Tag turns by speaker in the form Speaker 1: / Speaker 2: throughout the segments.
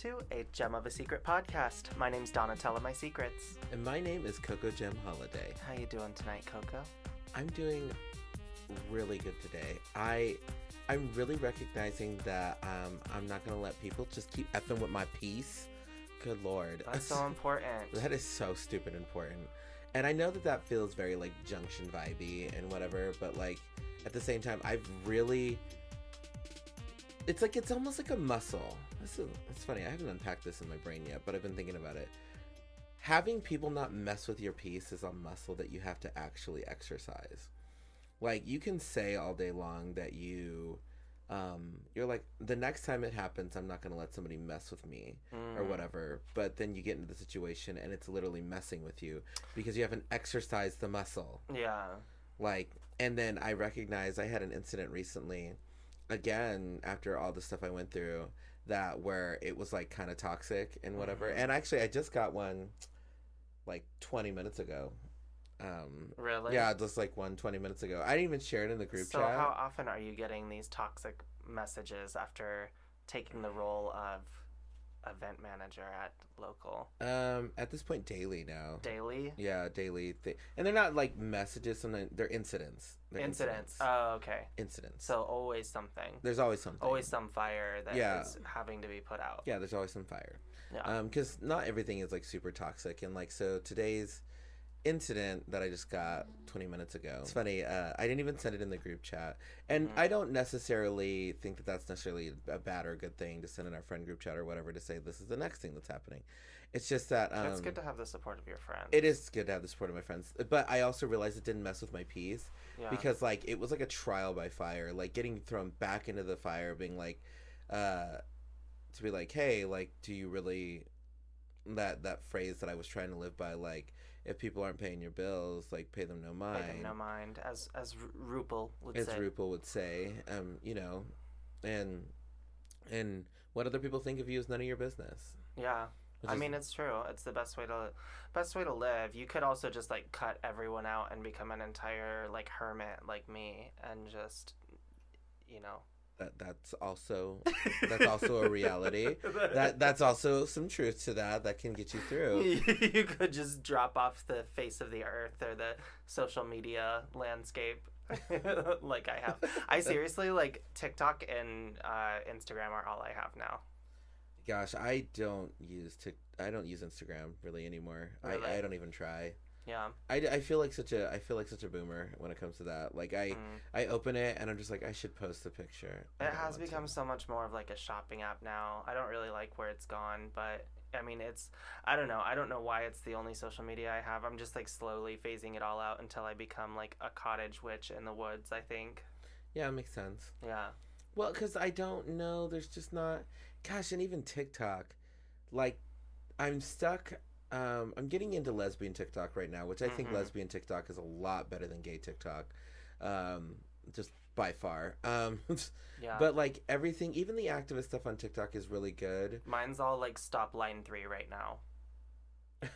Speaker 1: to a Gem of a Secret podcast. My name's Donatella Mysecrets.
Speaker 2: And my name is Coco Jem Holiday.
Speaker 1: How you doing tonight, Coco?
Speaker 2: I'm doing really good today. I I'm really recognizing that um, I'm not gonna let people just keep effing with my peace. Good lord,
Speaker 1: That's so important.
Speaker 2: that is so stupid important. And I know that that feels very like junction vibey and whatever, but like at the same time, I've really. It's like it's almost like a muscle. This is, it's funny. I haven't unpacked this in my brain yet, but I've been thinking about it. Having people not mess with your peace is a muscle that you have to actually exercise. Like you can say all day long that you, um, you're like the next time it happens, I'm not gonna let somebody mess with me or
Speaker 1: Mm.
Speaker 2: whatever. But then you get into the situation and it's literally messing with you because you haven't exercised the muscle.
Speaker 1: Yeah.
Speaker 2: Like, and then I recognize I had an incident recently, again after all the stuff I went through, that where it was like kind of toxic and whatever.
Speaker 1: Mhm.
Speaker 2: And actually, I just got one like 20 minutes ago. Um,
Speaker 1: Really?
Speaker 2: yeah, just like one 20 minutes ago. I didn't even share it in the group
Speaker 1: so
Speaker 2: chat.
Speaker 1: So, how often are you getting these toxic messages after taking the role of event manager at local
Speaker 2: Um, at this point, daily now.
Speaker 1: daily
Speaker 2: Yeah, daily and they're not like messages. Sometimes they're incidents. They're
Speaker 1: incidents? Oh, okay.
Speaker 2: incidents.
Speaker 1: So always something.
Speaker 2: there's always something.
Speaker 1: Always some fire that is
Speaker 2: Yeah.
Speaker 1: having to be put out.
Speaker 2: Yeah, there's always some fire.
Speaker 1: Yeah.
Speaker 2: Um, because not everything is like super toxic, and like so today's incident that I just got 20 minutes ago. It's funny. Uh, I didn't even send it in the group chat, and
Speaker 1: Mhm.
Speaker 2: I don't necessarily think that that's necessarily a bad or a good thing to send in our friend group chat or whatever to say this is the next thing that's happening. It's just that um,
Speaker 1: it's good to have the support of your friends.
Speaker 2: it is good to have the support of my friends, but I also realized it didn't mess with my peace
Speaker 1: yeah.
Speaker 2: because like it was like a trial by fire like getting thrown back into the fire being like uh to be like hey like do you really that that phrase that i was trying to live by like if people aren't paying your bills like pay them no mind.
Speaker 1: Pay them no mind, as as Ru- RuPaul would say.
Speaker 2: as
Speaker 1: say.
Speaker 2: RuPaul would say um you know and and what other people think of you is none of your business
Speaker 1: yeah,
Speaker 2: which
Speaker 1: I
Speaker 2: is-
Speaker 1: mean it's true. It's the best way to best way to live. You could also just like cut everyone out and become an entire like hermit like me and just you know.
Speaker 2: That that's also that's also a reality that that's also some truth to that that can get you through
Speaker 1: you could just drop off the face of the earth or the social media landscape like I have. I seriously like TikTok and uh, Instagram are all I have now.
Speaker 2: Gosh, I don't use Tik. I don't use Instagram really anymore.
Speaker 1: Really?
Speaker 2: I, I don't even try.
Speaker 1: Yeah.
Speaker 2: I, I feel like such a I feel like such a boomer when it comes to that. Like I
Speaker 1: Mm.
Speaker 2: I open it and I'm just like I should post the picture. I
Speaker 1: It has become
Speaker 2: to.
Speaker 1: so much more of like a shopping app now. I don't really like where it's gone, but I mean, it's I don't know. I don't know why it's the only social media I have. I'm just like slowly phasing it all out until I become like a cottage witch in the woods, I think.
Speaker 2: Yeah, it makes sense.
Speaker 1: Yeah.
Speaker 2: Well, because I don't know. There's just not. Gosh, and even TikTok, like I'm stuck. Um, I'm getting into lesbian TikTok right now, which I think
Speaker 1: Mhm.
Speaker 2: lesbian TikTok is a lot better than gay TikTok, um, just by far. Um,
Speaker 1: Yeah.
Speaker 2: But like everything, even the activist stuff on TikTok is really good.
Speaker 1: Mine's all like stop line 3 right now.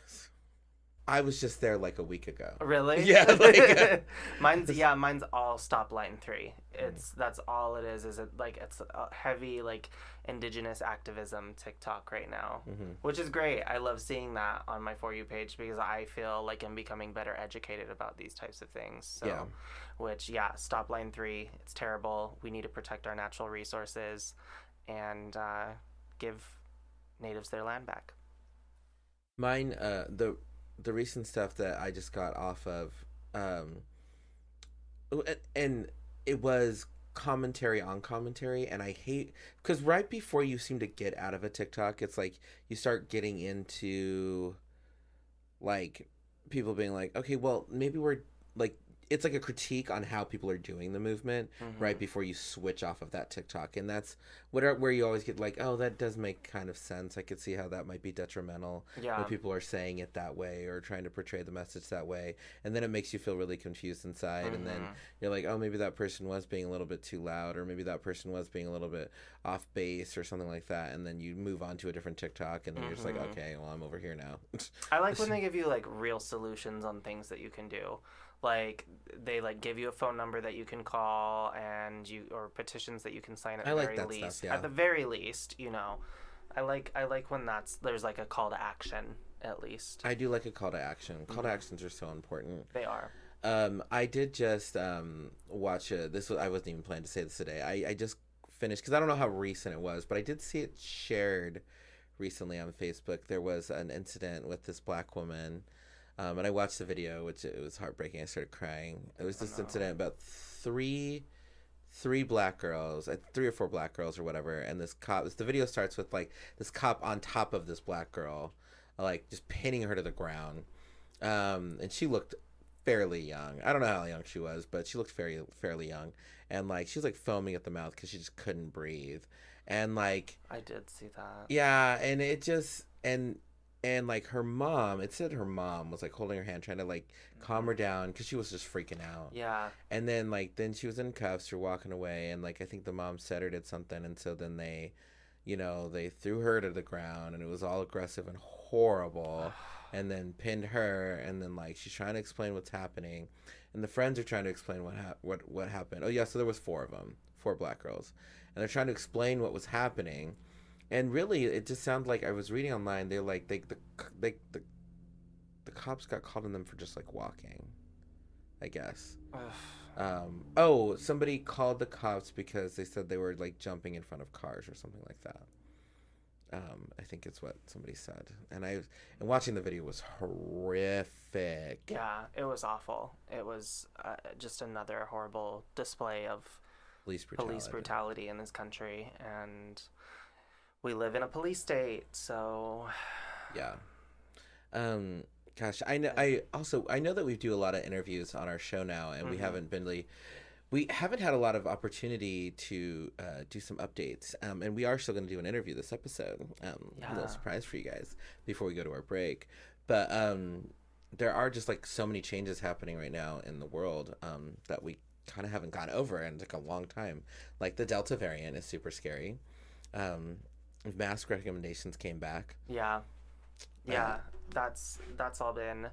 Speaker 2: I was just there like a week ago.
Speaker 1: Really?
Speaker 2: Yeah, like, uh,
Speaker 1: mine's yeah, mine's all stop line three. It's that's all it is. Is it like it's heavy like indigenous activism TikTok right now,
Speaker 2: hmm
Speaker 1: which is great. I love seeing that on my for you page because I feel like I'm becoming better educated about these types of things. So,
Speaker 2: Yeah.
Speaker 1: which yeah, stop line three. It's terrible. We need to protect our natural resources, and uh, give natives their land back.
Speaker 2: Mine, uh, the the recent stuff that I just got off of, um, and- it was commentary on commentary, and I hate because right before you seem to get out of a TikTok, it's like you start getting into like people being like, okay, well maybe we're like it's like a critique on how people are doing the movement
Speaker 1: Mhm.
Speaker 2: right before you switch off of that TikTok, and that's what are, where you always get like, oh, that does make kind of sense. I could see how that might be detrimental
Speaker 1: Yeah.
Speaker 2: that people are saying it that way or trying to portray the message that way, and then it makes you feel really confused inside, and then
Speaker 1: Mhm.
Speaker 2: you're like, oh, maybe that person was being a little bit too loud, or maybe that person was being a little bit off base or something like that, and then you move on to a different TikTok, and then you're just like,
Speaker 1: Mhm.
Speaker 2: okay, well, I'm over here now.
Speaker 1: I like when they give you like real solutions on things that you can do. Like they like give you a phone number that you can call and you or petitions that you can sign at
Speaker 2: I
Speaker 1: the
Speaker 2: like
Speaker 1: very
Speaker 2: that stuff,
Speaker 1: least.
Speaker 2: yeah.
Speaker 1: At the very least, you know. I like I like when that's there's like a call to action at least.
Speaker 2: I do like a call to action. Call to
Speaker 1: Mhm.
Speaker 2: actions are so important.
Speaker 1: They are.
Speaker 2: Um, I did just um watch a, this. Was, I wasn't even planning to say this today. I I just finished because I don't know how recent it was, but I did see it shared recently on Facebook. There was an incident with this black woman. Um, and I watched the video, which it was heartbreaking. I started crying. It was
Speaker 1: Oh,
Speaker 2: this
Speaker 1: no.
Speaker 2: incident about three, three black girls, uh, three or four black girls or whatever. And this cop, the video starts with like this cop on top of this black girl, like just pinning her to the ground. Um, and she looked fairly young. I don't know how young she was, but she looked fairly fairly young. And like she was like foaming at the mouth because she just couldn't breathe. And like
Speaker 1: I did see that.
Speaker 2: yeah, and it just and and like her mom, it said her mom was like holding her hand, trying to like calm her mm-hmm. down because she was just freaking out.
Speaker 1: Yeah.
Speaker 2: And then like then she was in cuffs, you're walking away, and like I think the mom said or did something, and so then they, you know, they threw her to the ground, and it was all aggressive and horrible, and then pinned her, and then like she's trying to explain what's happening, and the friends are trying to explain what hap- what what happened. Oh yeah, so there was four of them, four black girls, and they're trying to explain what was happening, and really it just sounds like I was reading online. They're like they the they the the cops got called on them for just like walking, I guess. Um, oh, somebody called the cops because they said they were like jumping in front of cars or something like that. Um, I think it's what somebody said, and I and watching the video was horrific.
Speaker 1: Yeah, it was awful. It was uh, just another horrible display of
Speaker 2: police brutality.
Speaker 1: police brutality in this country, and we live in a police state, so
Speaker 2: Yeah. Um, gosh, I know. I also I know that we do a lot of interviews on our show now, and we
Speaker 1: Mhm.
Speaker 2: haven't been really. We haven't had a lot of opportunity to uh, do some updates, um, and we are still going to do an interview this episode. Um, A little surprise for you guys before we go to our break, but um, there are just like so many changes happening right now in the world um, that we kind of haven't gone over in like a long time. Like the Delta variant is super scary. Um, mask recommendations came back.
Speaker 1: yeah, yeah. That's that's all been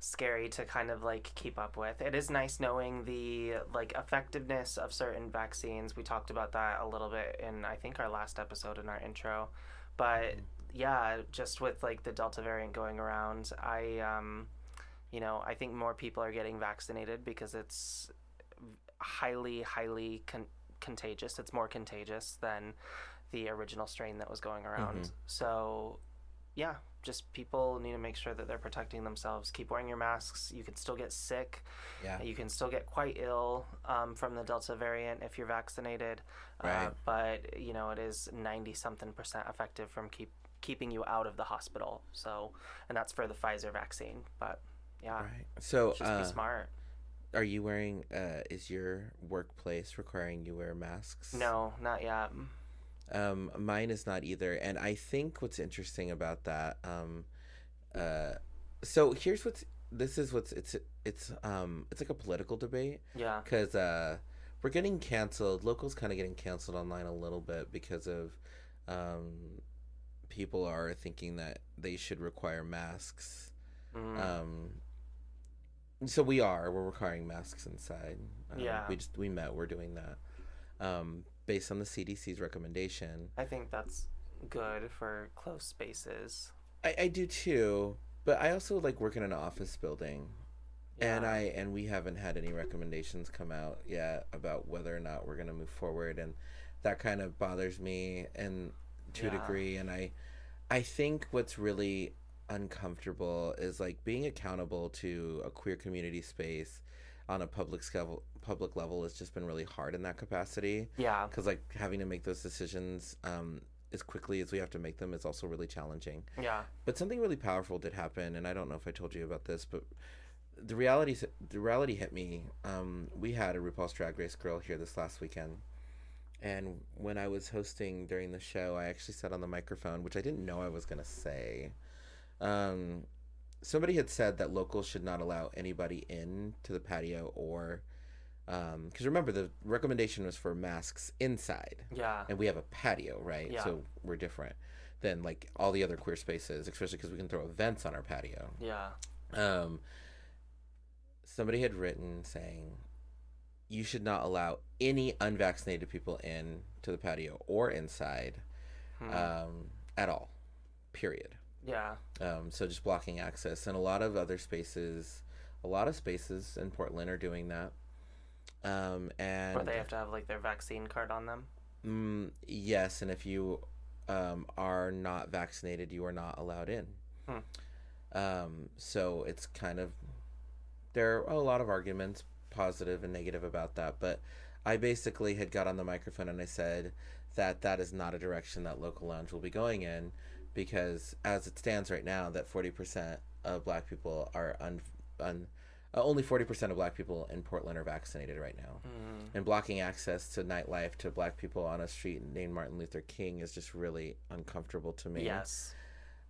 Speaker 1: scary to kind of like keep up with. It is nice knowing the like effectiveness of certain vaccines. We talked about that a little bit in I think our last episode in our intro, but yeah, just with like the Delta variant going around, I um, you know, I think more people are getting vaccinated because it's highly, highly con- contagious. It's more contagious than the original strain that was going around.
Speaker 2: Mhm.
Speaker 1: So, yeah, just people need to make sure that they're protecting themselves. Keep wearing your masks. You can still get sick.
Speaker 2: Yeah.
Speaker 1: You can still get quite ill um, from the Delta variant if you're vaccinated. Uh,
Speaker 2: Right.
Speaker 1: but, you know, it is 90 something percent effective from keep keeping you out of the hospital. So, and that's for the Pfizer vaccine. But, yeah,
Speaker 2: Right. So,
Speaker 1: just
Speaker 2: uh,
Speaker 1: be smart.
Speaker 2: are you wearing? Uh, is your workplace requiring you wear masks?
Speaker 1: No, not yet.
Speaker 2: Um, mine is not either. And I think what's interesting about that. Um, uh, so here's what's. This is what's. It's. It's. Um. It's like a political debate
Speaker 1: Yeah.
Speaker 2: because uh, we're getting canceled. Locals kind of getting canceled online a little bit because of, um, people are thinking that they should require masks.
Speaker 1: Mm.
Speaker 2: Um, so we are. We're requiring masks inside. Um,
Speaker 1: Yeah.
Speaker 2: We just we met. We're doing that. Um, based on the CDC's recommendation.
Speaker 1: I think that's good for close spaces.
Speaker 2: I, I do too, but I also like work in an office building, and I and we haven't had any recommendations come out yet about whether or not we're gonna move forward, and that kind of bothers me and to a degree. And I, I think what's really uncomfortable is like being accountable to a queer community space on a public level public level has just been really hard in that capacity
Speaker 1: Yeah.
Speaker 2: because like having to make those decisions um as quickly as we have to make them is also really challenging
Speaker 1: Yeah.
Speaker 2: but something really powerful did happen and i don't know if i told you about this but the reality the reality hit me um we had a RuPaul's Drag Race girl here this last weekend and when I was hosting during the show, I actually said on the microphone, which I didn't know I was going to say. Um, somebody had said that locals should not allow anybody in to the patio or. Because remember, the recommendation was for masks inside,
Speaker 1: Yeah.
Speaker 2: and we have a patio, right?
Speaker 1: Yeah.
Speaker 2: So we're different than like all the other queer spaces, especially because we can throw events on our patio.
Speaker 1: Yeah.
Speaker 2: Um, somebody had written saying you should not allow any unvaccinated people in to the patio or inside
Speaker 1: Hmm.
Speaker 2: um, at all. Period.
Speaker 1: Yeah.
Speaker 2: Um, so just blocking access, and a lot of other spaces, a lot of spaces in Portland are doing that. Um, and
Speaker 1: Where they have to have like their vaccine card on them.
Speaker 2: Mm, yes, and if you um, are not vaccinated, you are not allowed in.
Speaker 1: Hmm.
Speaker 2: Um, so it's kind of there are a lot of arguments, positive and negative about that. But I basically had got on the microphone and I said that that is not a direction that local lounge will be going in, because as it stands right now, that forty percent of Black people are un, un uh, only forty percent of Black people in Portland are vaccinated right now
Speaker 1: Mm.
Speaker 2: and blocking access to nightlife to black people on a street named Martin Luther King is just really uncomfortable to me.
Speaker 1: Yes.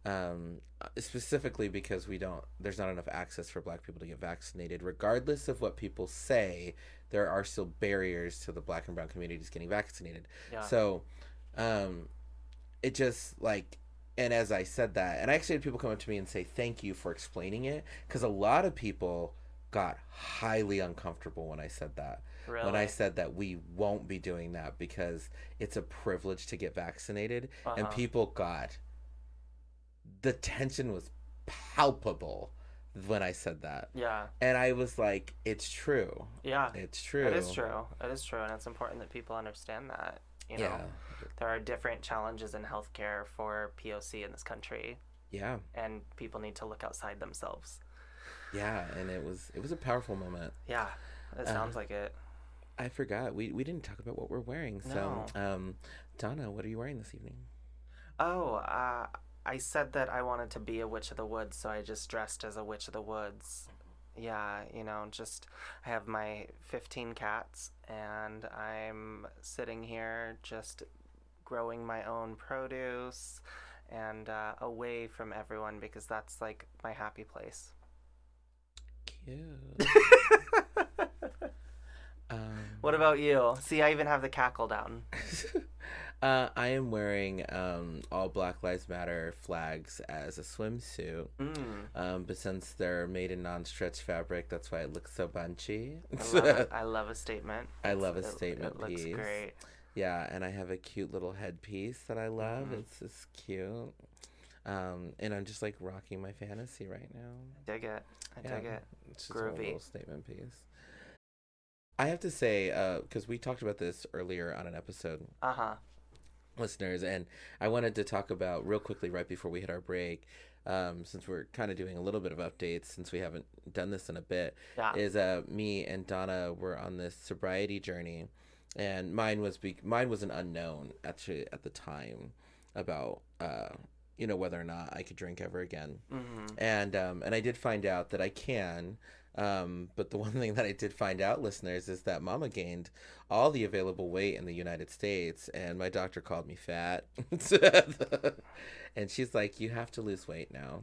Speaker 2: Um, specifically because we don't, there's not enough access for black people to get vaccinated. Regardless of what people say, there are still barriers to the black and brown communities getting vaccinated.
Speaker 1: Yeah.
Speaker 2: So, um, it just like, and as I said that, and I actually had people come up to me and say, thank you for explaining it. Because a lot of people got highly uncomfortable when I said that
Speaker 1: really.
Speaker 2: when I said that we won't be doing that because it's a privilege to get vaccinated, and
Speaker 1: Uh-huh.
Speaker 2: people got the tension was palpable when I said that,
Speaker 1: yeah.
Speaker 2: and I was like, "It's true,
Speaker 1: Yeah.
Speaker 2: it's true,
Speaker 1: It is true. It is true, and it's important that people understand that. You know,
Speaker 2: Yeah,
Speaker 1: there are different challenges in healthcare for POC in this country,
Speaker 2: yeah,
Speaker 1: and people need to look outside themselves.
Speaker 2: yeah," and it was it was a powerful moment.
Speaker 1: Yeah, it
Speaker 2: Uh,
Speaker 1: sounds like it.
Speaker 2: I forgot we we didn't talk about what we're wearing, so um, Donna, what are you wearing this evening?
Speaker 1: Oh, uh, I said that I wanted to be a witch of the woods, so I just dressed as a witch of the woods. Yeah, you know, just I have my 15 cats, and I'm sitting here just growing my own produce and uh, away from everyone because that's like my happy place.
Speaker 2: Cute. um,
Speaker 1: What about you? See, I even have the cackle down.
Speaker 2: uh, I am wearing um, all Black Lives Matter flags as a swimsuit.
Speaker 1: Mm,
Speaker 2: Um, but since they're made in non-stretch fabric, that's why it looks so bunchy.
Speaker 1: I love it. I love a statement.
Speaker 2: I love a
Speaker 1: it-
Speaker 2: statement
Speaker 1: It looks
Speaker 2: piece.
Speaker 1: great.
Speaker 2: Yeah, and I have a cute little headpiece that I love.
Speaker 1: Mhm.
Speaker 2: It's just cute. Um, and I'm just like rocking my fantasy right now.
Speaker 1: Dig it. I
Speaker 2: Yeah.
Speaker 1: dig it.
Speaker 2: It's just a
Speaker 1: Groovy.
Speaker 2: little statement piece. I have to say, because we talked about this earlier on an episode,
Speaker 1: Uh huh.
Speaker 2: listeners, and I wanted to talk about real quickly right before we hit our break, um, since we're kind of doing a little bit of updates since we haven't done this in a bit,
Speaker 1: Yeah.
Speaker 2: is uh, me and Donna were on this sobriety journey, and mine was be- mine was an unknown actually at the time about uh, you know whether or not I could drink ever again
Speaker 1: hmm
Speaker 2: and um, and I did find out that I can. Um, but the one thing that I did find out, listeners, is that Mama gained all the available weight in the United States, and my doctor called me fat. and she's like, "You have to lose weight now."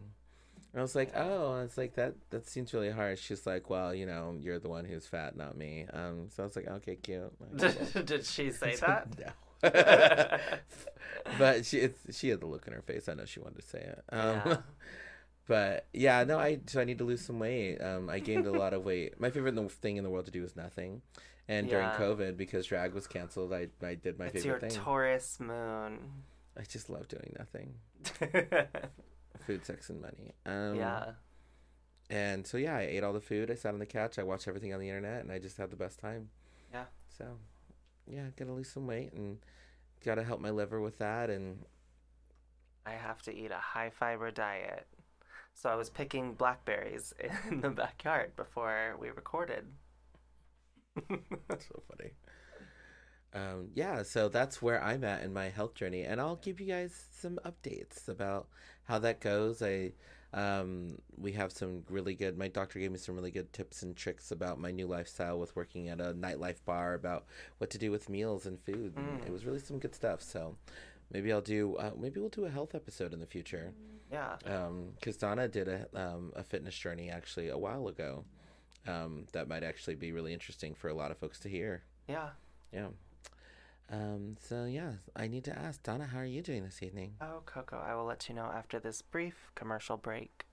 Speaker 2: And I was like, "Oh," and it's like that. That seems really harsh. She's like, "Well, you know, you're the one who's fat, not me." Um, so I was like, "Okay, cute."
Speaker 1: Did, did she say that?
Speaker 2: no. but she it's, she had the look in her face. I know she wanted to say it. Um,
Speaker 1: Yeah.
Speaker 2: But yeah, no, I so I need to lose some weight. Um, I gained a lot of weight. My favorite thing in the world to do is nothing. And during COVID, because drag was canceled, I I did my
Speaker 1: it's your
Speaker 2: favorite thing.
Speaker 1: Taurus moon.
Speaker 2: I just love doing nothing. Food, sex, and money. Um,
Speaker 1: yeah.
Speaker 2: And so yeah, I ate all the food. I sat on the couch. I watched everything on the internet, and I just had the best time.
Speaker 1: Yeah.
Speaker 2: So, yeah, gotta lose some weight and gotta help my liver with that. And
Speaker 1: I have to eat a high fiber diet. So I was picking blackberries in the backyard before we recorded.
Speaker 2: That's so funny. Um, yeah, so that's where I'm at in my health journey, and I'll give you guys some updates about how that goes. I um, we have some really good. My doctor gave me some really good tips and tricks about my new lifestyle with working at a nightlife bar, about what to do with meals and food.
Speaker 1: Mm.
Speaker 2: It was really some good stuff. So maybe I'll do. Uh, maybe we'll do a health episode in the future.
Speaker 1: Yeah.
Speaker 2: Um, because Donna did a um, a fitness journey actually a while ago. Um, that might actually be really interesting for a lot of folks to hear.
Speaker 1: Yeah.
Speaker 2: Yeah. Um, so yeah, I need to ask Donna, how are you doing this evening?
Speaker 1: Oh, Coco, I will let you know after this brief commercial break.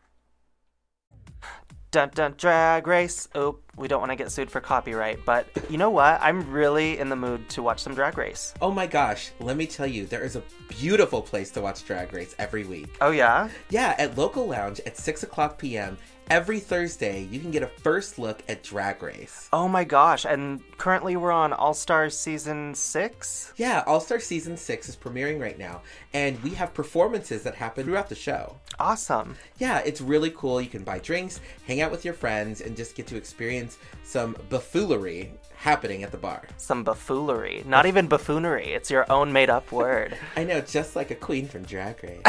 Speaker 1: Dun dun drag race. Oh, we don't want to get sued for copyright, but you know what? I'm really in the mood to watch some Drag Race.
Speaker 2: Oh my gosh, let me tell you, there is a beautiful place to watch Drag Race every week.
Speaker 1: Oh, yeah?
Speaker 2: Yeah, at Local Lounge at 6 o'clock p.m. Every Thursday, you can get a first look at Drag Race.
Speaker 1: Oh my gosh, and currently we're on All Stars Season 6?
Speaker 2: Yeah, All Star Season 6 is premiering right now, and we have performances that happen throughout the show.
Speaker 1: Awesome.
Speaker 2: Yeah, it's really cool. You can buy drinks, hang out with your friends, and just get to experience some buffoonery happening at the bar.
Speaker 1: Some buffoonery. Not even buffoonery, it's your own made up word.
Speaker 2: I know, just like a queen from Drag Race.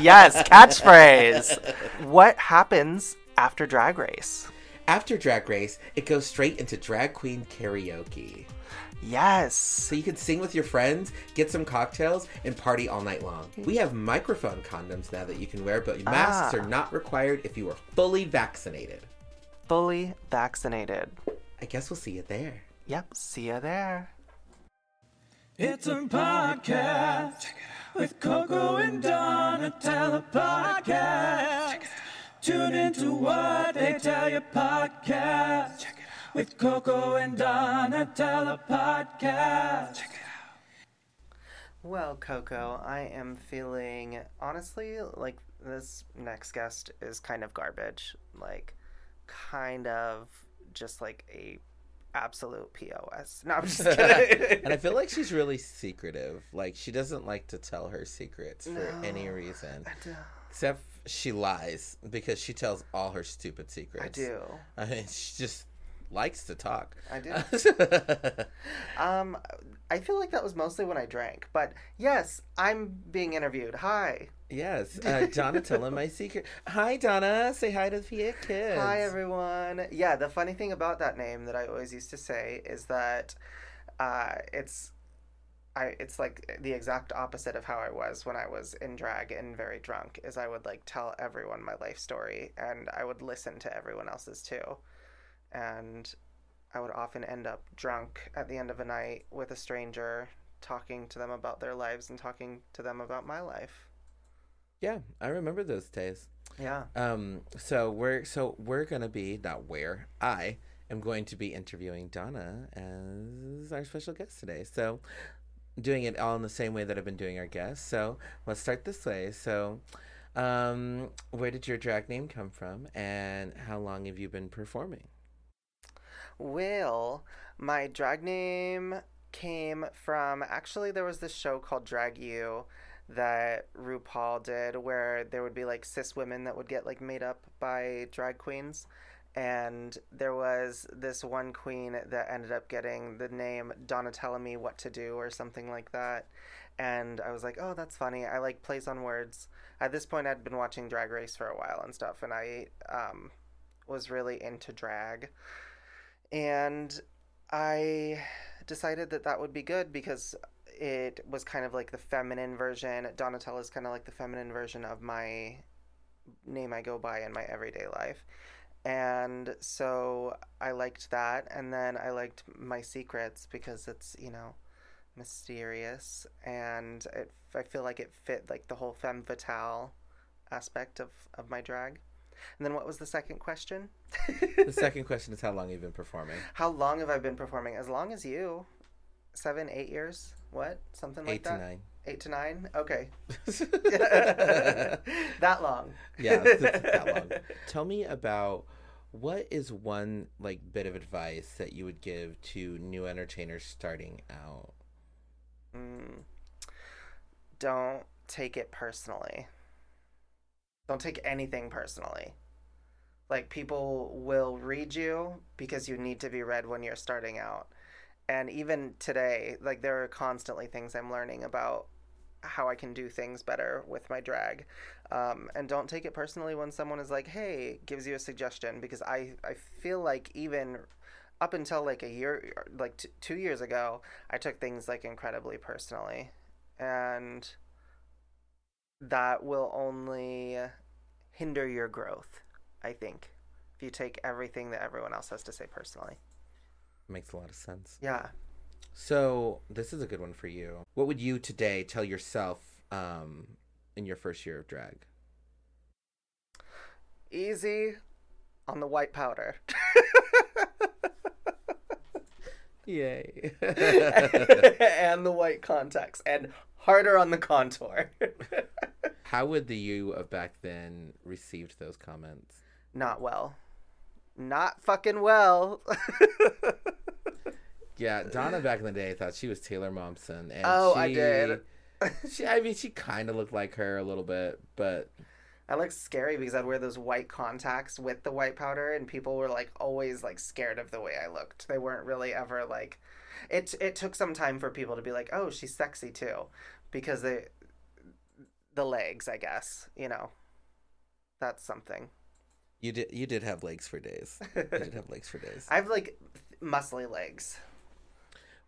Speaker 1: yes, catchphrase. What happens after Drag Race?
Speaker 2: After Drag Race, it goes straight into drag queen karaoke.
Speaker 1: Yes.
Speaker 2: So you can sing with your friends, get some cocktails, and party all night long. We have microphone condoms now that you can wear, but masks
Speaker 1: Ah.
Speaker 2: are not required if you are fully vaccinated.
Speaker 1: Fully vaccinated.
Speaker 2: I guess we'll see you there.
Speaker 1: Yep, see you there.
Speaker 3: It's a podcast with Coco and Donatella podcast. Tune into what they tell you podcast with Coco and Donatella podcast.
Speaker 1: Well, Coco, I am feeling honestly like this next guest is kind of garbage. Like, kind of just like a absolute pos. No, I'm just kidding.
Speaker 2: and I feel like she's really secretive. Like she doesn't like to tell her secrets for any reason.
Speaker 1: I do.
Speaker 2: Except she lies because she tells all her stupid secrets.
Speaker 1: I do.
Speaker 2: I mean, she just likes to talk.
Speaker 1: I do. Um, I feel like that was mostly when I drank, but yes, I'm being interviewed. Hi.
Speaker 2: Yes, uh, Donatella, my secret. Hi, Donna. Say hi to the kids.
Speaker 1: Hi, everyone. Yeah, the funny thing about that name that I always used to say is that uh, it's. I, it's like the exact opposite of how I was when I was in drag and very drunk. Is I would like tell everyone my life story, and I would listen to everyone else's too, and I would often end up drunk at the end of a night with a stranger, talking to them about their lives and talking to them about my life.
Speaker 2: Yeah, I remember those days.
Speaker 1: Yeah.
Speaker 2: Um, so we're so we're gonna be not where I am going to be interviewing Donna as our special guest today. So doing it all in the same way that I've been doing our guests. So let's start this way. So um, where did your drag name come from, and how long have you been performing?
Speaker 1: Well, my drag name came from actually there was this show called Drag You that RuPaul did where there would be like cis women that would get like made up by drag queens. And there was this one queen that ended up getting the name Donna telling me what to do or something like that. And I was like, oh, that's funny. I like plays on words. At this point, I'd been watching Drag Race for a while and stuff, and I um, was really into drag and I decided that that would be good because it was kind of like the feminine version. Donatella is kind of like the feminine version of my name I go by in my everyday life. And so I liked that. And then I liked My Secrets because it's, you know, mysterious. And it, I feel like it fit like the whole femme fatale aspect of, of my drag. And then what was the second question?
Speaker 2: The second question is how long you've been performing.
Speaker 1: How long have I been performing? As long as you. Seven, eight years? What? Something like
Speaker 2: Eight to
Speaker 1: that?
Speaker 2: nine.
Speaker 1: Eight to nine? Okay. that long.
Speaker 2: Yeah, that long. Tell me about what is one like bit of advice that you would give to new entertainers starting out?
Speaker 1: Mm. Don't take it personally. Don't take anything personally. Like, people will read you because you need to be read when you're starting out. And even today, like, there are constantly things I'm learning about how I can do things better with my drag. Um, and don't take it personally when someone is like, hey, gives you a suggestion, because I, I feel like even up until like a year, like t- two years ago, I took things like incredibly personally. And that will only hinder your growth, I think, if you take everything that everyone else has to say personally.
Speaker 2: Makes a lot of sense.
Speaker 1: Yeah.
Speaker 2: So this is a good one for you. What would you today tell yourself um, in your first year of drag?
Speaker 1: Easy on the white powder.
Speaker 2: Yay.
Speaker 1: and the white contacts and harder on the contour.
Speaker 2: How would the you of back then received those comments?
Speaker 1: Not well. Not fucking well.
Speaker 2: Yeah, uh, Donna back in the day thought she was Taylor Momsen, and
Speaker 1: Oh,
Speaker 2: she,
Speaker 1: I did.
Speaker 2: she, I mean, she kind of looked like her a little bit, but
Speaker 1: I looked scary because I'd wear those white contacts with the white powder, and people were like always like scared of the way I looked. They weren't really ever like. It it took some time for people to be like, oh, she's sexy too, because they, the legs, I guess, you know, that's something.
Speaker 2: you did you did have legs for days. You did have legs for days.
Speaker 1: I have like muscly legs.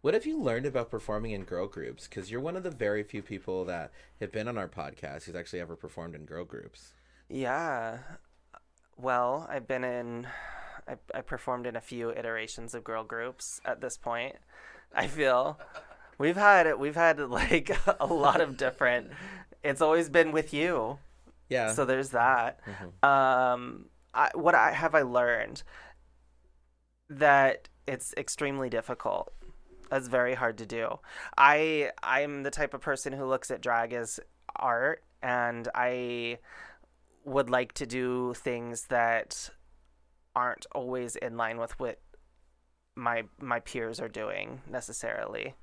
Speaker 2: What have you learned about performing in girl groups? Because you're one of the very few people that have been on our podcast who's actually ever performed in girl groups.
Speaker 1: Yeah. Well, I've been in I, I performed in a few iterations of girl groups at this point. I feel we've had we've had like a lot of different it's always been with you.
Speaker 2: Yeah.
Speaker 1: So there's that.
Speaker 2: Mhm.
Speaker 1: Um I, what I have I learned that it's extremely difficult. That's very hard to do. I I'm the type of person who looks at drag as art and I would like to do things that aren't always in line with what my my peers are doing necessarily.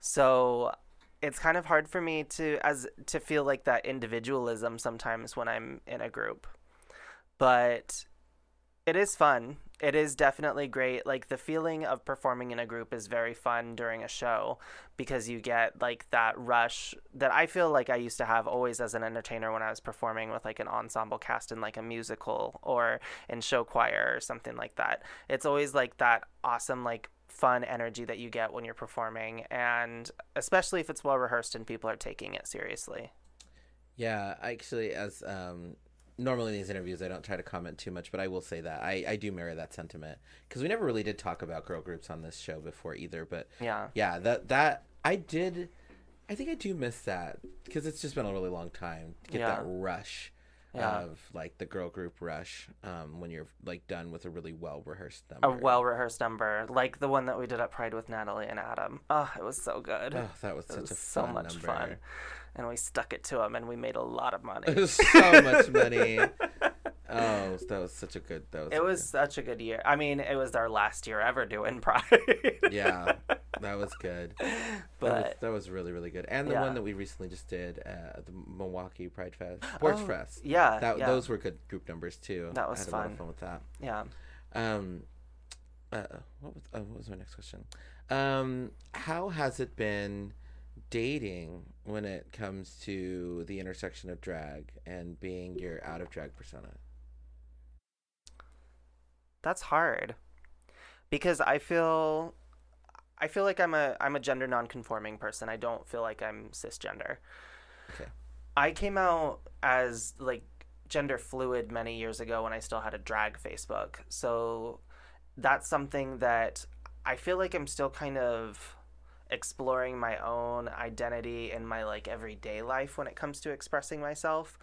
Speaker 1: So it's kind of hard for me to as to feel like that individualism sometimes when I'm in a group. But it is fun. It is definitely great. Like the feeling of performing in a group is very fun during a show because you get like that rush that I feel like I used to have always as an entertainer when I was performing with like an ensemble cast in like a musical or in show choir or something like that. It's always like that awesome like fun energy that you get when you're performing and especially if it's well rehearsed and people are taking it seriously.
Speaker 2: Yeah, actually, as um, normally in these interviews, I don't try to comment too much, but I will say that I, I do mirror that sentiment because we never really did talk about girl groups on this show before either. But
Speaker 1: Yeah.
Speaker 2: yeah, that that I did. I think I do miss that because it's just been a really long time to get
Speaker 1: Yeah.
Speaker 2: that rush
Speaker 1: Yeah.
Speaker 2: of like the girl group rush um, when you're like done with a really well rehearsed number.
Speaker 1: a well rehearsed number, like the one that we did at Pride with Natalie and Adam. Oh, it was so good.
Speaker 2: Oh, that was
Speaker 1: it
Speaker 2: such
Speaker 1: was
Speaker 2: a
Speaker 1: so much
Speaker 2: number.
Speaker 1: fun, and we stuck it to them, and we made a lot of money.
Speaker 2: So much money. Oh, that was such a good. That was.
Speaker 1: It was such a good year. I mean, it was our last year ever doing Pride.
Speaker 2: Yeah, that was good. that, was,
Speaker 1: but
Speaker 2: that was really really good. And the
Speaker 1: Yeah.
Speaker 2: one that we recently just did at the Milwaukee Pride Fest, Sports
Speaker 1: Oh,
Speaker 2: Fest.
Speaker 1: yeah,
Speaker 2: That
Speaker 1: yeah,
Speaker 2: those were good group numbers too.
Speaker 1: That was
Speaker 2: I had a lot
Speaker 1: fun.
Speaker 2: of fun with that.
Speaker 1: yeah.
Speaker 2: Um, uh, what was uh, what was my next question? Um, how has it been dating when it comes to the intersection of drag and being your out of drag persona?
Speaker 1: That's hard because I feel I feel like I'm a I'm a gender nonconforming person. I don't feel like I'm cisgender.
Speaker 2: Okay.
Speaker 1: I came out as like gender fluid many years ago when I still had a drag Facebook. So that's something that I feel like I'm still kind of exploring my own identity in my like everyday life when it comes to expressing myself.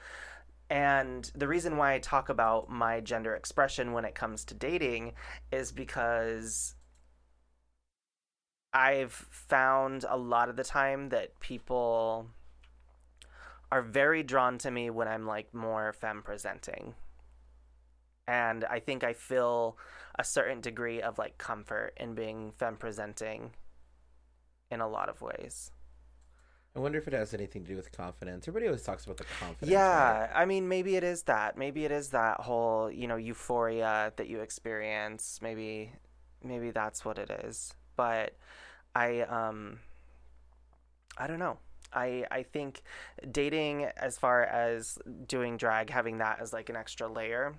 Speaker 1: And the reason why I talk about my gender expression when it comes to dating is because I've found a lot of the time that people are very drawn to me when I'm like more femme presenting. And I think I feel a certain degree of like comfort in being femme presenting in a lot of ways.
Speaker 2: I wonder if it has anything to do with confidence. Everybody always talks about the confidence.
Speaker 1: Yeah,
Speaker 2: right?
Speaker 1: I mean, maybe it is that. Maybe it is that whole, you know, euphoria that you experience. Maybe, maybe that's what it is. But I, um, I don't know. I I think dating, as far as doing drag, having that as like an extra layer,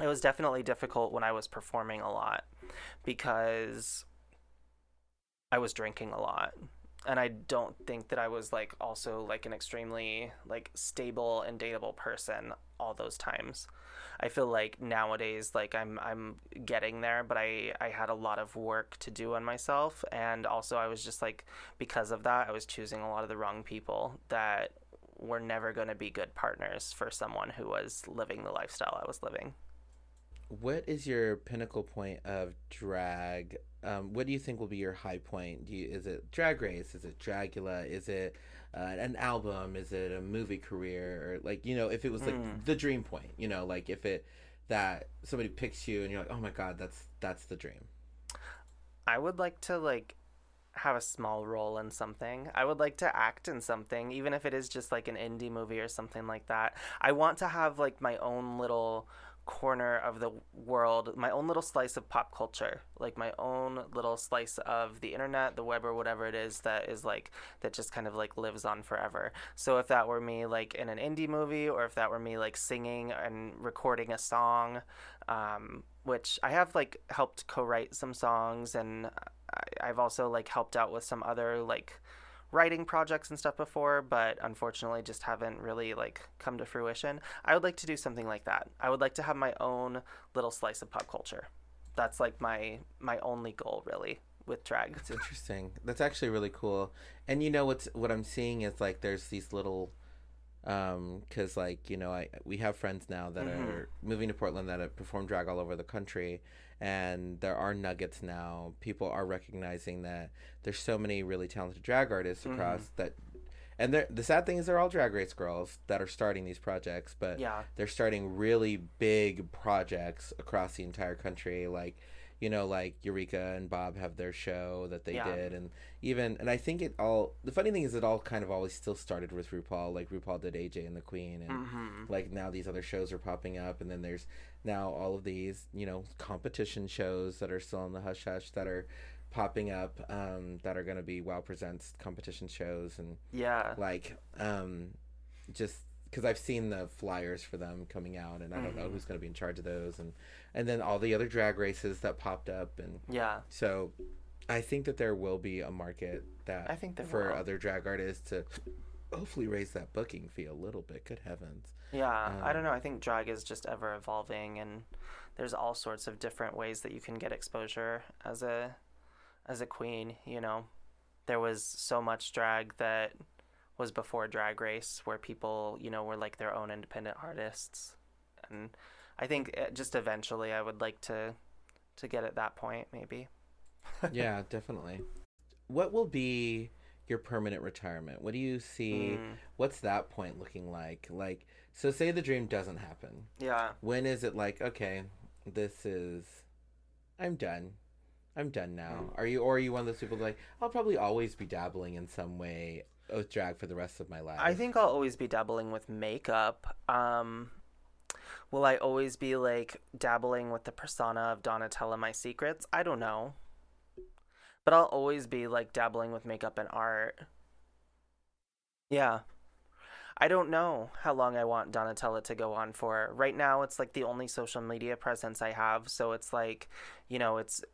Speaker 1: it was definitely difficult when I was performing a lot because I was drinking a lot and I don't think that I was like also like an extremely like stable and dateable person all those times. I feel like nowadays like I'm I'm getting there, but I I had a lot of work to do on myself and also I was just like because of that I was choosing a lot of the wrong people that were never going to be good partners for someone who was living the lifestyle I was living.
Speaker 2: What is your pinnacle point of drag? Um, what do you think will be your high point? Do you, is it Drag Race? Is it Dragula? Is it uh, an album? Is it a movie career? Or like you know, if it was like
Speaker 1: Mm.
Speaker 2: the dream point, you know, like if it that somebody picks you and you're like, oh my god, that's that's the dream.
Speaker 1: I would like to like have a small role in something. I would like to act in something, even if it is just like an indie movie or something like that. I want to have like my own little corner of the world, my own little slice of pop culture, like my own little slice of the internet, the web, or whatever it is that is like that just kind of like lives on forever. So if that were me like in an indie movie, or if that were me like singing and recording a song, um, which I have like helped co-write some songs, and I've also like helped out with some other like writing projects and stuff before, but unfortunately just haven't really like come to fruition. I would like to do something like that. I would like to have my own little slice of pop culture. That's like my my only goal really with drag.
Speaker 2: It's interesting. That's actually really cool. And you know what's what I'm seeing is like there's these little um cuz like you know I we have friends now that
Speaker 1: Mhm.
Speaker 2: are moving to Portland that have performed drag all over the country and there are nuggets now. People are recognizing that there's so many really talented drag artists
Speaker 1: Mhm.
Speaker 2: across that and the sad thing is they're all drag race girls that are starting these projects, but
Speaker 1: Yeah.
Speaker 2: they're starting really big projects across the entire country like you know like eureka and bob have their show that they
Speaker 1: Yeah.
Speaker 2: did and even and i think it all the funny thing is it all kind of always still started with rupaul like rupaul did aj and the queen and
Speaker 1: Mhm.
Speaker 2: like now these other shows are popping up and then there's now all of these you know competition shows that are still in the hush hush that are popping up um, that are going to be wow presents competition shows and
Speaker 1: Yeah.
Speaker 2: like um just because i've seen the flyers for them coming out and i don't know
Speaker 1: Mhm.
Speaker 2: who's going to be in charge of those and and then all the other drag races that popped up and
Speaker 1: Yeah.
Speaker 2: so i think that there will be a market that
Speaker 1: I think
Speaker 2: for
Speaker 1: will.
Speaker 2: other drag artists to hopefully raise that booking fee a little bit good heavens
Speaker 1: Yeah, I don't
Speaker 2: Um,
Speaker 1: know. I think drag is just ever evolving, and there's all sorts of different ways that you can get exposure as a as a queen. You know, there was so much drag that was before Drag Race, where people, you know, were like their own independent artists, and I think just eventually I would like to to get at that point, maybe.
Speaker 2: yeah definitely. What will be your permanent retirement? What do you see?
Speaker 1: Mm,
Speaker 2: what's that point looking like? Like so say the dream doesn't happen.
Speaker 1: Yeah,
Speaker 2: when is it like okay this is i'm done. I'm done now.
Speaker 1: Mm.
Speaker 2: are you or are you one of those people like i'll probably always be dabbling in some way with drag for the rest of my life
Speaker 1: I think I'll always be dabbling with makeup. Um, will I always be like dabbling with the persona of Donatella Mysecrets? I don't know. But I'll always be like dabbling with makeup and art. Yeah. I don't know how long I want Donatella to go on for. Right now, it's like the only social media presence I have. So it's like, you know, it's.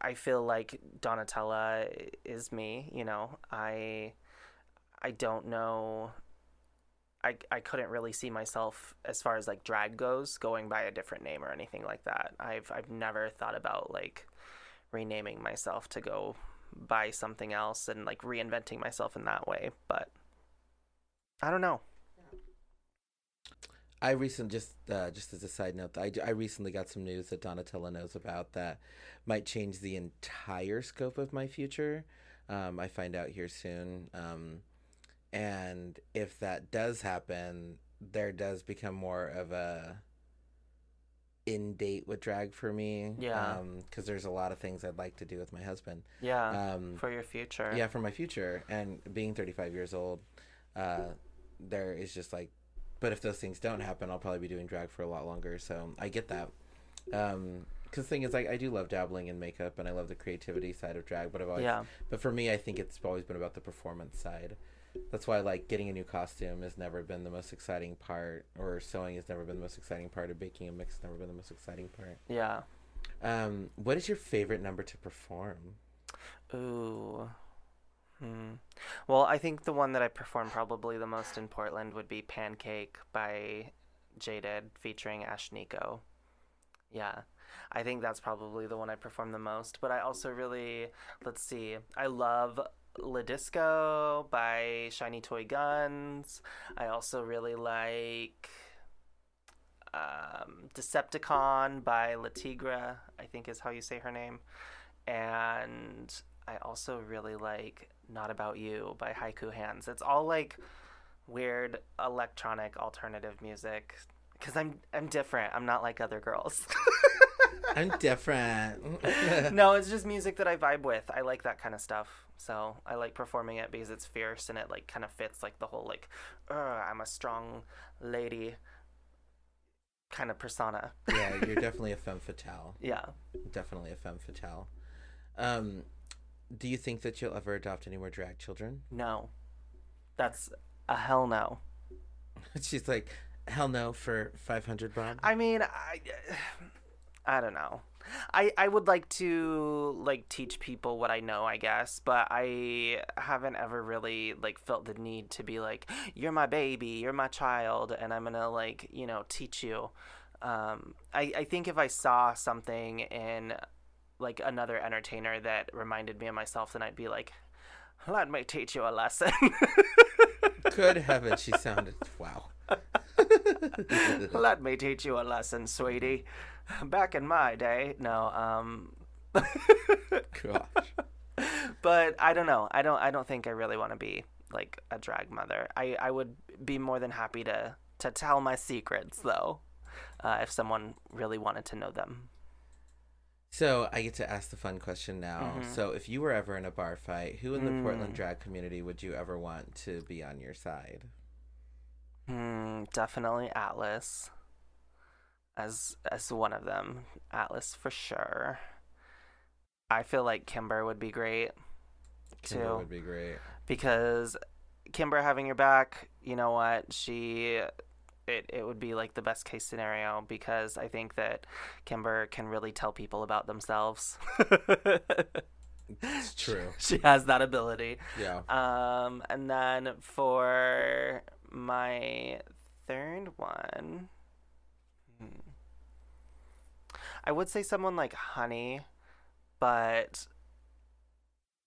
Speaker 1: I feel like Donatella is me. You know, I. I don't know. I, I couldn't really see myself as far as like drag goes going by a different name or anything like that. I've I've never thought about like renaming myself to go by something else and like reinventing myself in that way, but I don't know.
Speaker 2: I recently just uh, just as a side note, I, I recently got some news that Donatella knows about that might change the entire scope of my future. Um, I find out here soon, um, and if that does happen, there does become more of a in date with drag for me.
Speaker 1: Yeah.
Speaker 2: because there's a lot of things I'd like to do with my husband.
Speaker 1: Yeah.
Speaker 2: Um,
Speaker 1: for your future.
Speaker 2: yeah for my future and being 35 years old uh there is just like but if those things don't happen i'll probably be doing drag for a lot longer so i get that um because the thing is like i do love dabbling in makeup and i love the creativity side of drag but i've always
Speaker 1: Yeah.
Speaker 2: but for me i think it's always been about the performance side that's why like getting a new costume has never been the most exciting part or sewing has never been the most exciting part or baking a mix has never been the most exciting part
Speaker 1: Yeah.
Speaker 2: um what is your favorite number to perform
Speaker 1: Ooh. Hmm. Well, I think the one that I perform probably the most in Portland would be Pancake by Jaded featuring Ashnikko. Yeah. I think that's probably the one I perform the most. But I also really, let's see, I love La Disco by Shiny Toy Guns. I also really like um, Decepticon by Latigra, I think is how you say her name. And I also really like Not About You by Haiku Hands. It's all like weird electronic alternative music because I'm I'm different. I'm not like other girls.
Speaker 2: I'm different.
Speaker 1: no, it's just music that I vibe with. I like that kind of stuff. So I like performing it because it's fierce and it like kind of fits like the whole like, I'm a strong lady kind of persona.
Speaker 2: yeah, you're definitely a femme fatale.
Speaker 1: Yeah.
Speaker 2: Definitely a femme fatale. Um, do you think that you'll ever adopt any more drag children?
Speaker 1: No. That's a hell no.
Speaker 2: She's like, hell no for 500 Bob.
Speaker 1: I mean, I, I don't know. I, I would like to like teach people what I know, I guess, but I haven't ever really like felt the need to be like, you're my baby, you're my child, and I'm gonna like you know teach you. Um, I I think if I saw something in like another entertainer that reminded me of myself, then I'd be like, let me teach you a lesson.
Speaker 2: Good heavens, she sounded wow.
Speaker 1: let me teach you a lesson, sweetie. back in my day, no, um
Speaker 2: Gosh.
Speaker 1: But I don't know. I don't I don't think I really want to be like a drag mother. I I would be more than happy to to tell my secrets though. Uh, if someone really wanted to know them.
Speaker 2: So I get to ask the fun question now.
Speaker 1: Mhm.
Speaker 2: So if you were ever in a bar fight, who in the
Speaker 1: Mm.
Speaker 2: Portland drag community would you ever want to be on your side?
Speaker 1: Hmm, definitely Atlas. As as one of them, Atlas for sure. I feel like Kimber would be great
Speaker 2: Kimber
Speaker 1: too.
Speaker 2: would be great.
Speaker 1: because Kimber having your back, you know what? She it it would be like the best case scenario because I think that Kimber can really tell people about themselves.
Speaker 2: It's true.
Speaker 1: she has that ability.
Speaker 2: Yeah.
Speaker 1: Um and then for my third one hmm, I would say someone like Honey, but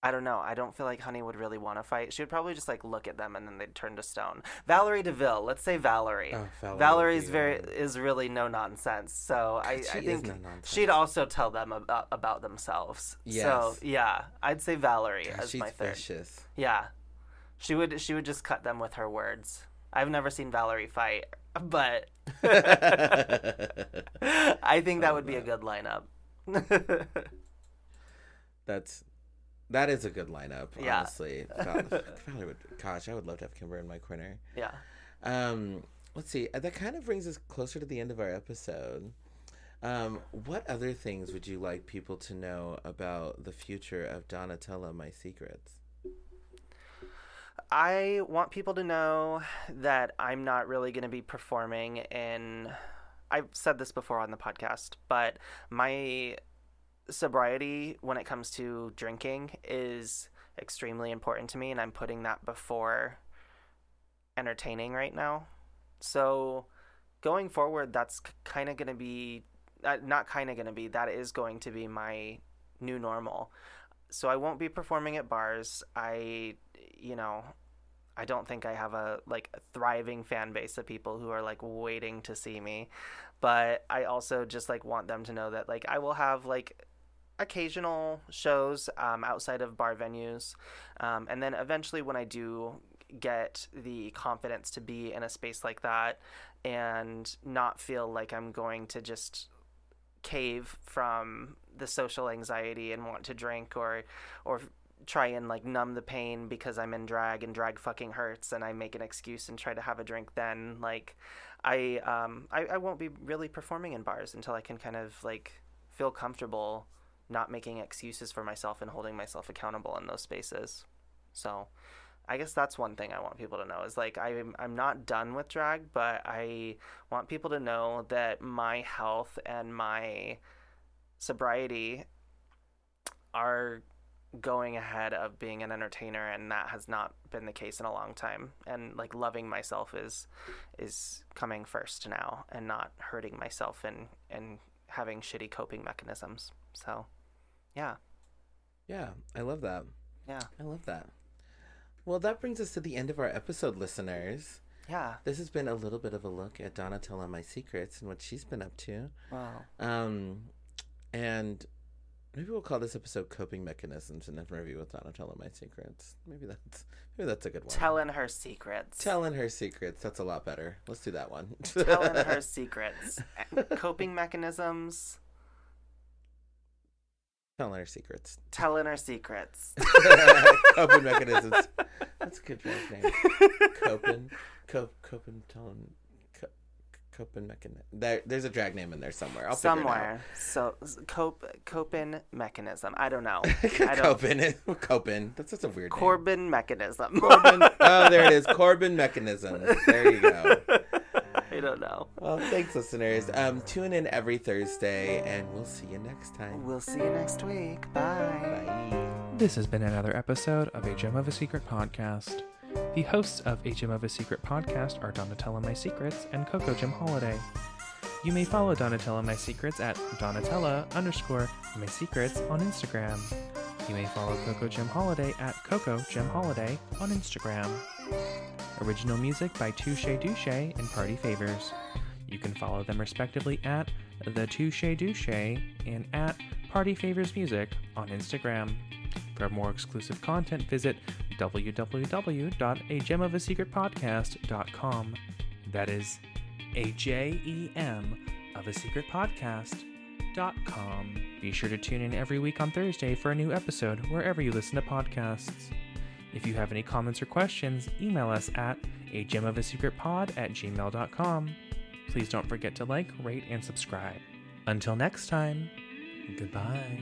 Speaker 1: I don't know. I don't feel like Honey would really want to fight. She would probably just like look at them and then they'd turn to stone. Valerie Deville, let's say Valerie.
Speaker 2: Oh, Valerie
Speaker 1: Valerie's
Speaker 2: be
Speaker 1: very is really no nonsense. So I, I
Speaker 2: is
Speaker 1: think
Speaker 2: no-nonsense.
Speaker 1: she'd also tell them about about themselves. So yeah, I'd say Valerie
Speaker 2: God,
Speaker 1: as my third.
Speaker 2: vicious.
Speaker 1: Yeah, she would she would just cut them with her words. I've never seen Valerie fight, but I think that would be a good lineup.
Speaker 2: That's that is a good lineup,
Speaker 1: Yeah.
Speaker 2: honestly. Val- Valerie would, gosh, I would love to have Kimber in my corner.
Speaker 1: yeah.
Speaker 2: Um, let's see. uh, That kind of brings us closer to the end of our episode. Um, what other things would you like people to know about the future of Donatella Mysecrets?
Speaker 1: I want people to know that I'm not really going to be performing in. I've said this before on the podcast, but my sobriety when it comes to drinking is extremely important to me, and I'm putting that before entertaining right now. So going forward, that's kind of going to be. Uh, not kind of going to be, that is going to be my new normal. So I won't be performing at bars. I, you know, I don't think I have a like thriving fan base of people who are like waiting to see me. But I also just like want them to know that like I will have like occasional shows um, outside of bar venues. Um, and then eventually when I do get the confidence to be in a space like that and not feel like I'm going to just cave from the social anxiety and want to drink or or try and like numb the pain because I'm in drag and drag fucking hurts and I make an excuse and try to have a drink then like I um I, I won't be really performing in bars until I can kind of like feel comfortable not making excuses for myself and holding myself accountable in those spaces. So I guess that's one thing I want people to know is like I'm I'm not done with drag, but I want people to know that my health and my sobriety are going ahead of being an entertainer and that has not been the case in a long time and like loving myself is is coming first now and not hurting myself and and having shitty coping mechanisms so yeah
Speaker 2: Yeah, I love that.
Speaker 1: yeah
Speaker 2: I love that. Well, that brings us to the end of our episode, listeners.
Speaker 1: Yeah.
Speaker 2: This has been a little bit of a look at Donatella Mysecrets and what she's been up to.
Speaker 1: Wow.
Speaker 2: Um, and maybe we'll call this episode "Coping Mechanisms" and interview with Donatella Mysecrets. Maybe that's maybe that's a good one.
Speaker 1: Telling her secrets.
Speaker 2: Telling her secrets. That's a lot better. Let's do that one.
Speaker 1: Telling her secrets. Coping mechanisms.
Speaker 2: Telling her secrets.
Speaker 1: Telling her secrets.
Speaker 2: Coping mechanisms. That's a good name. Coping. Cope. Coping. Telling. Co- Coping mechanism. There, there's a drag name in there somewhere. I'll
Speaker 1: Somewhere. So s- cope coping mechanism. I don't know. I
Speaker 2: figure it
Speaker 1: don't.
Speaker 2: out. Coping. Coping. That's such a weird name.
Speaker 1: Corbin mechanism.
Speaker 2: Corbin. Oh, there it is. Corbin mechanism. There you go.
Speaker 1: I don't know.
Speaker 2: Well, thanks, listeners. Um, tune in every Thursday, and we'll see you next time.
Speaker 1: We'll see you next week. Bye.
Speaker 2: Bye.
Speaker 3: This has been another episode of A Gem of a Secret podcast. The hosts of Gem of a Secret podcast are Donatella Mysecrets and Coco Jem Holiday. You may follow Donatella Mysecrets at Donatella underscore My Secrets on Instagram. You may follow Coco Jem Holiday at Coco Jem Holiday on Instagram. Original music by Touche Douche and Party Favors. You can follow them respectively at The Touche Douche and at Party Favors Music on Instagram. For more exclusive content, visit www.agemofasecretpodcast.com. That is A J E M of a secret podcast.com. Be sure to tune in every week on Thursday for a new episode wherever you listen to podcasts. If you have any comments or questions, email us at a gem of a secret pod at gmail.com. Please don't forget to like, rate, and subscribe. Until next time, goodbye.